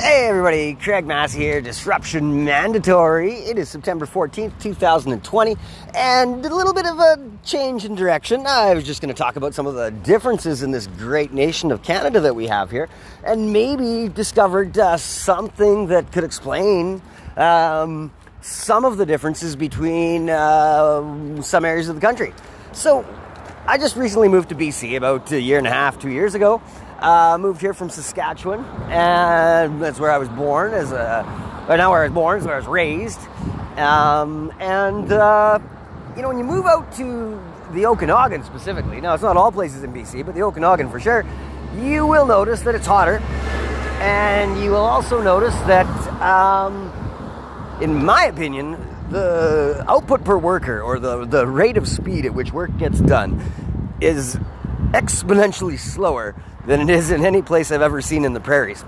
Hey everybody, Craig Massey here, Disruption Mandatory. It is September 14th, 2020, and a little bit of a change in direction. I was just going to talk about some of the differences in this great nation of Canada that we have here, and maybe discovered uh, something that could explain um, some of the differences between uh, some areas of the country. So, I just recently moved to BC about a year and a half, two years ago. Uh, moved here from Saskatchewan, and that's where I was born. As a, or not where I was born, is where I was raised. Um, and uh, you know, when you move out to the Okanagan specifically, now it's not all places in BC, but the Okanagan for sure, you will notice that it's hotter, and you will also notice that, um, in my opinion, the output per worker or the, the rate of speed at which work gets done is exponentially slower than it is in any place I've ever seen in the prairies.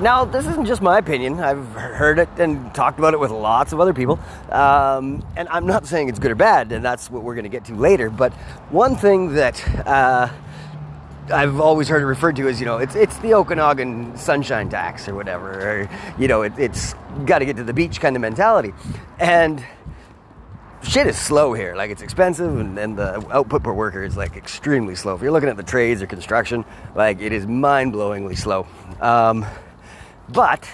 Now, this isn't just my opinion. I've heard it and talked about it with lots of other people. Um, and I'm not saying it's good or bad, and that's what we're going to get to later. But one thing that uh, I've always heard it referred to as, you know, it's, it's the Okanagan sunshine tax or whatever. Or, you know, it, it's got to get to the beach kind of mentality. And shit is slow here. Like it's expensive, and, and, the output per worker is like extremely slow. If you're looking at the trades or construction, like it is mind-blowingly slow. Um, but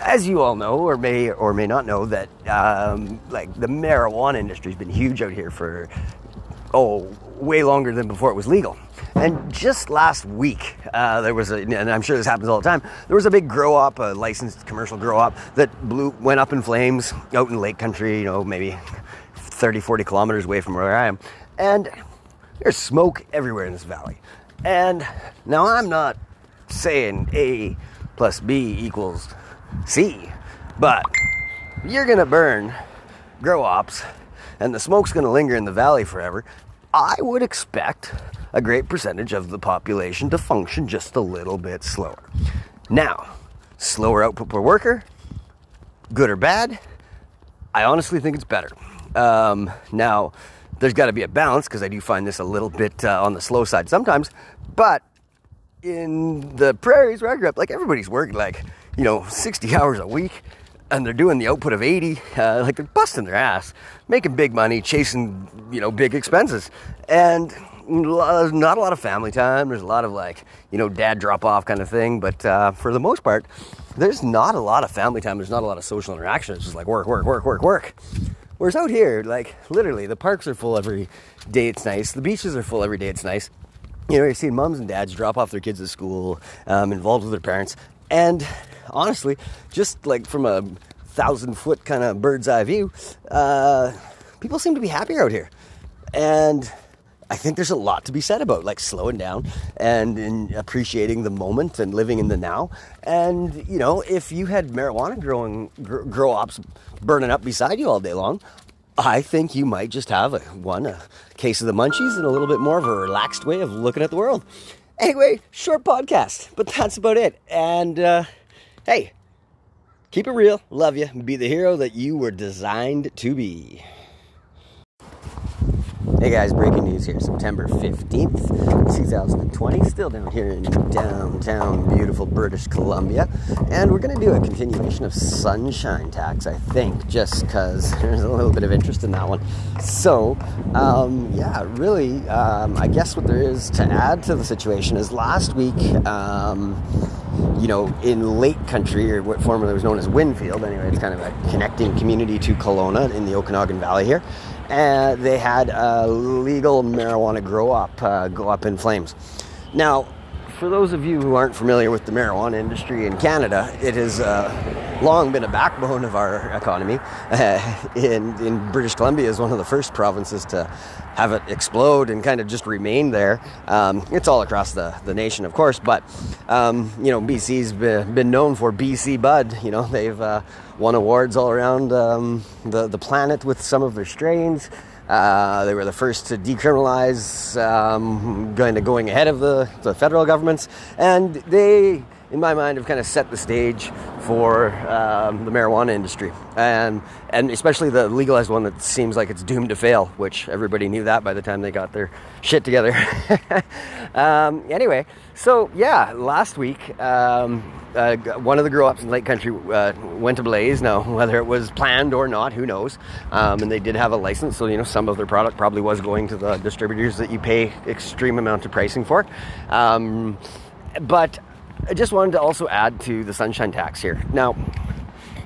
as you all know, or may or may not know, that um, like the marijuana industry has been huge out here for oh way longer than before it was legal. And just last week, uh, there was a, and I'm sure this happens all the time, there was a big grow op, a licensed commercial grow op that blew, went up in flames out in lake country, you know, maybe 30, 40 kilometers away from where I am. And there's smoke everywhere in this valley. And now I'm not saying A plus B equals C, but you're gonna burn grow ops and the smoke's gonna linger in the valley forever. I would expect a great percentage of the population to function just a little bit slower. Now, slower output per worker, good or bad? I honestly think it's better. Um, now, there's got to be a balance because I do find this a little bit uh, on the slow side sometimes. But in the prairies where I grew up, like everybody's working like, you know, 60 hours a week and they're doing the output of 80, uh, like they're busting their ass, making big money, chasing, you know, big expenses. And not a lot of family time. There's a lot of like, you know, dad drop off kind of thing. But uh, for the most part, there's not a lot of family time. There's not a lot of social interaction. It's just like work, work, work, work, work. Whereas out here, like literally, the parks are full every day. It's nice. The beaches are full every day. It's nice. You know, you're seeing moms and dads drop off their kids at school, um, involved with their parents, and honestly, just like from a thousand foot kind of bird's eye view, uh, people seem to be happier out here. And I think there's a lot to be said about like slowing down and appreciating the moment and living in the now. And you know, if you had marijuana growing gr- grow ops burning up beside you all day long, I think you might just have a one a case of the munchies and a little bit more of a relaxed way of looking at the world. Anyway, short podcast, but that's about it. And uh, hey, keep it real, love you, be the hero that you were designed to be. Hey guys, breaking news here. September 15th, 2020. Still down here in downtown, beautiful British Columbia. And we're going to do a continuation of Sunshine Tax, I think, just because there's a little bit of interest in that one. So, um, yeah, really, um, I guess what there is to add to the situation is last week, um, you know, in Lake Country, or what formerly was known as Winfield, anyway, it's kind of a connecting community to Kelowna in the Okanagan Valley here and they had a legal marijuana grow op, uh, go up in flames. Now, for those of you who aren't familiar with the marijuana industry in Canada, it has uh, long been a backbone of our economy. Uh, in, in, British Columbia is one of the first provinces to have it explode and kind of just remain there. Um, it's all across the, the nation, of course, but um, you know BC's been, known for BC Bud. You know they've uh, won awards all around um, the the planet with some of their strains. Uh, they were the first to decriminalize, um, going going ahead of the, the federal governments, and they in my mind, have kind of set the stage for um, the marijuana industry, and and especially the legalized one that seems like it's doomed to fail. Which everybody knew that by the time they got their shit together. um, anyway, so yeah, last week. Um, uh, one of the grow ops in Lake Country uh, went ablaze. Now, whether it was planned or not, who knows? Um, and they did have a license, so you know some of their product probably was going to the distributors that you pay extreme amount of pricing for. Um, but I just wanted to also add to the sunshine tax here. Now,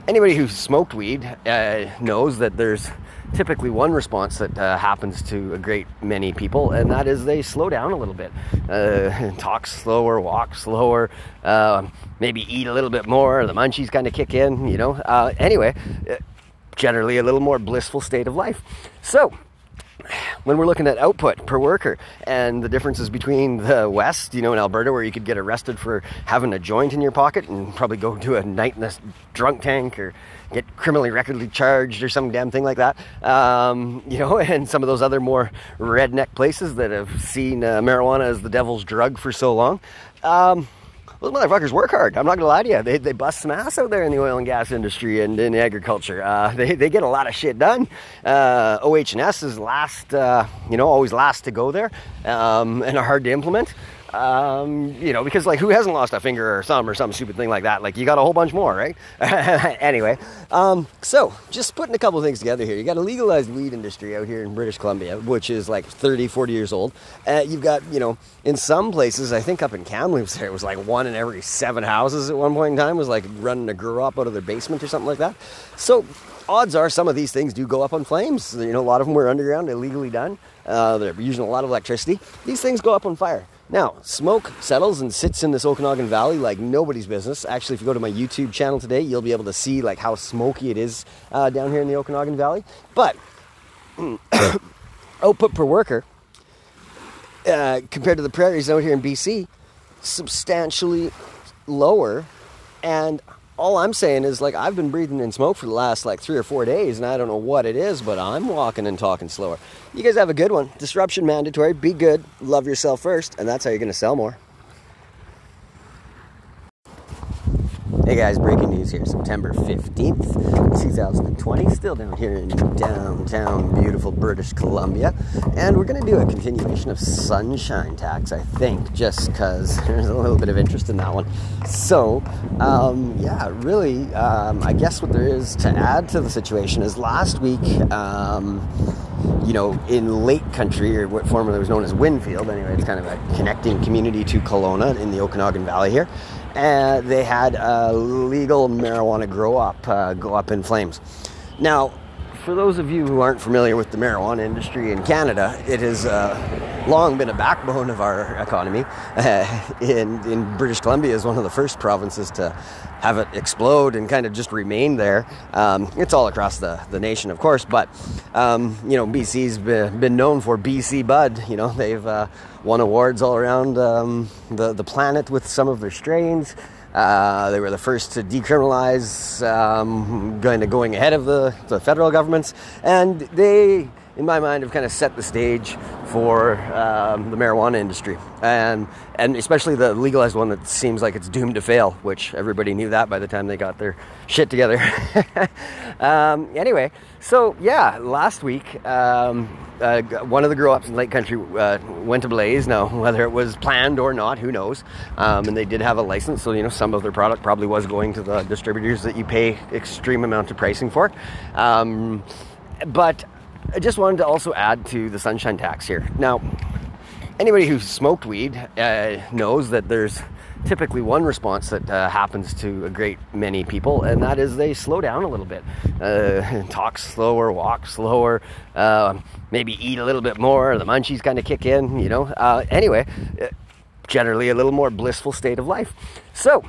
anybody who's smoked weed uh, knows that there's typically one response that uh, happens to a great many people, and that is they slow down a little bit, uh, talk slower, walk slower, uh, maybe eat a little bit more. The munchies kind of kick in, you know. Uh, anyway, uh, generally a little more blissful state of life. So when we're looking at output per worker and the differences between the West, you know, in Alberta, where you could get arrested for having a joint in your pocket and probably go to a night in a drunk tank or get criminally recordly charged or some damn thing like that, um, you know, and some of those other more redneck places that have seen uh, marijuana as the devil's drug for so long. Um, those motherfuckers work hard. I'm not gonna lie to you. They, they bust some ass out there in the oil and gas industry and in agriculture. Uh, they, they get a lot of shit done. Uh, OH&S is last, uh, you know, always last to go there um, and are hard to implement. Um, you know, because like who hasn't lost a finger or thumb or some stupid thing like that? Like you got a whole bunch more, right? anyway, um, so just putting a couple things together here. You got a legalized weed industry out here in British Columbia, which is like 30, 40 years old. Uh, you've got, you know, in some places, I think up in Kamloops there, it was like one in every seven houses at one point in time was like running a grow op out of their basement or something like that. So odds are some of these things do go up on flames. You know, a lot of them were underground, illegally done. Uh, they're using a lot of electricity. These things go up on fire. Now, smoke settles and sits in this Okanagan Valley like nobody's business. Actually, if you go to my YouTube channel today, you'll be able to see like how smoky it is uh, down here in the Okanagan Valley. But output per worker uh, compared to the prairies out here in BC, substantially lower. And all I'm saying is like I've been breathing in smoke for the last like three or four days, and I don't know what it is, but I'm walking and talking slower. You guys have a good one. Disruption mandatory. Be good. Love yourself first, and that's how you're to sell more. Hey guys, breaking news here. September 15th, 2020. Still down here in downtown, beautiful British Columbia. And we're going to do a continuation of Sunshine Tax, I think, just because there's a little bit of interest in that one. So, um, yeah, really, um, I guess what there is to add to the situation is last week, um, you know, in Lake Country, or what formerly was known as Winfield, anyway, it's kind of a connecting community to Kelowna in the Okanagan Valley here and they had a legal marijuana grow op, uh, go up in flames. Now, for those of you who aren't familiar with the marijuana industry in Canada, it has uh, long been a backbone of our economy. Uh, in, in British Columbia is one of the first provinces to have it explode and kind of just remain there. Um, it's all across the, the nation, of course, but um, you know, BC's been, been, known for BC Bud. You know, they've uh, won awards all around um, the, the planet with some of their strains. Uh, they were the first to decriminalize, um, going going ahead of the, the federal governments, and they, in my mind, have kind of set the stage for um, the marijuana industry, and and especially the legalized one that seems like it's doomed to fail. Which everybody knew that by the time they got their shit together. um, anyway, so yeah, last week. Um, uh, one of the grow ops in Lake Country uh, went to Blaze. Now, whether it was planned or not, who knows? Um, and they did have a license, so you know some of their product probably was going to the distributors that you pay extreme amount of pricing for. Um, but I just wanted to also add to the sunshine tax here. Now, anybody who's smoked weed uh, knows that there's typically one response that uh, happens to a great many people, and that is they slow down a little bit, uh, talk slower, walk slower, uh, maybe eat a little bit more. The munchies kind of kick in, you know. Uh, anyway, uh, generally a little more blissful state of life. So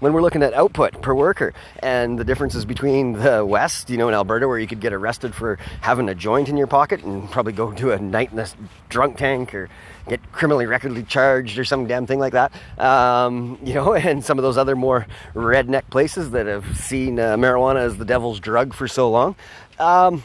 when we're looking at output per worker and the differences between the West, you know, in Alberta, where you could get arrested for having a joint in your pocket and probably go to a night in a drunk tank or get criminally recordly charged or some damn thing like that, um, you know, and some of those other more redneck places that have seen uh, marijuana as the devil's drug for so long. Um,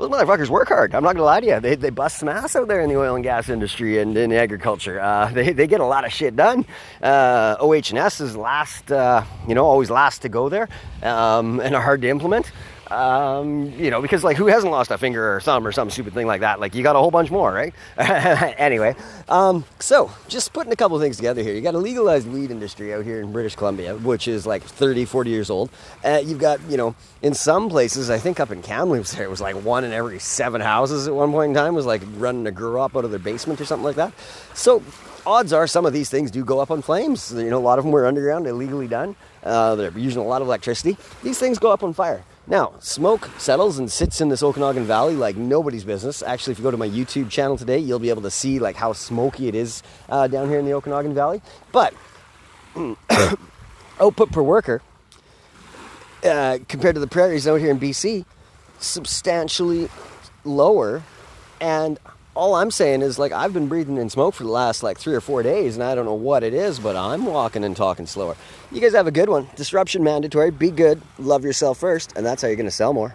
those motherfuckers work hard. I'm not gonna lie to you. They, they bust some ass out there in the oil and gas industry and in agriculture. Uh, they, they get a lot of shit done. Uh, OH&S is last, uh, you know, always last to go there um, and are hard to implement. Um, you know, because like who hasn't lost a finger or thumb or some stupid thing like that? Like you got a whole bunch more, right? anyway, um, so just putting a couple things together here. You got a legalized weed industry out here in British Columbia, which is like 30, 40 years old. Uh, you've got, you know, in some places, I think up in Kamloops there, it was like one in every seven houses at one point in time was like running a grow op out of their basement or something like that. So odds are some of these things do go up on flames. You know, a lot of them were underground, illegally done. Uh, they're using a lot of electricity. These things go up on fire. Now, smoke settles and sits in this Okanagan Valley like nobody's business. Actually, if you go to my YouTube channel today, you'll be able to see like how smoky it is uh, down here in the Okanagan Valley. But output per worker uh, compared to the prairies out here in BC, substantially lower. And all I'm saying is like I've been breathing in smoke for the last like three or four days, and I don't know what it is, but I'm walking and talking slower. You guys have a good one. Disruption mandatory. Be good. Love yourself first, and that's how you're to sell more.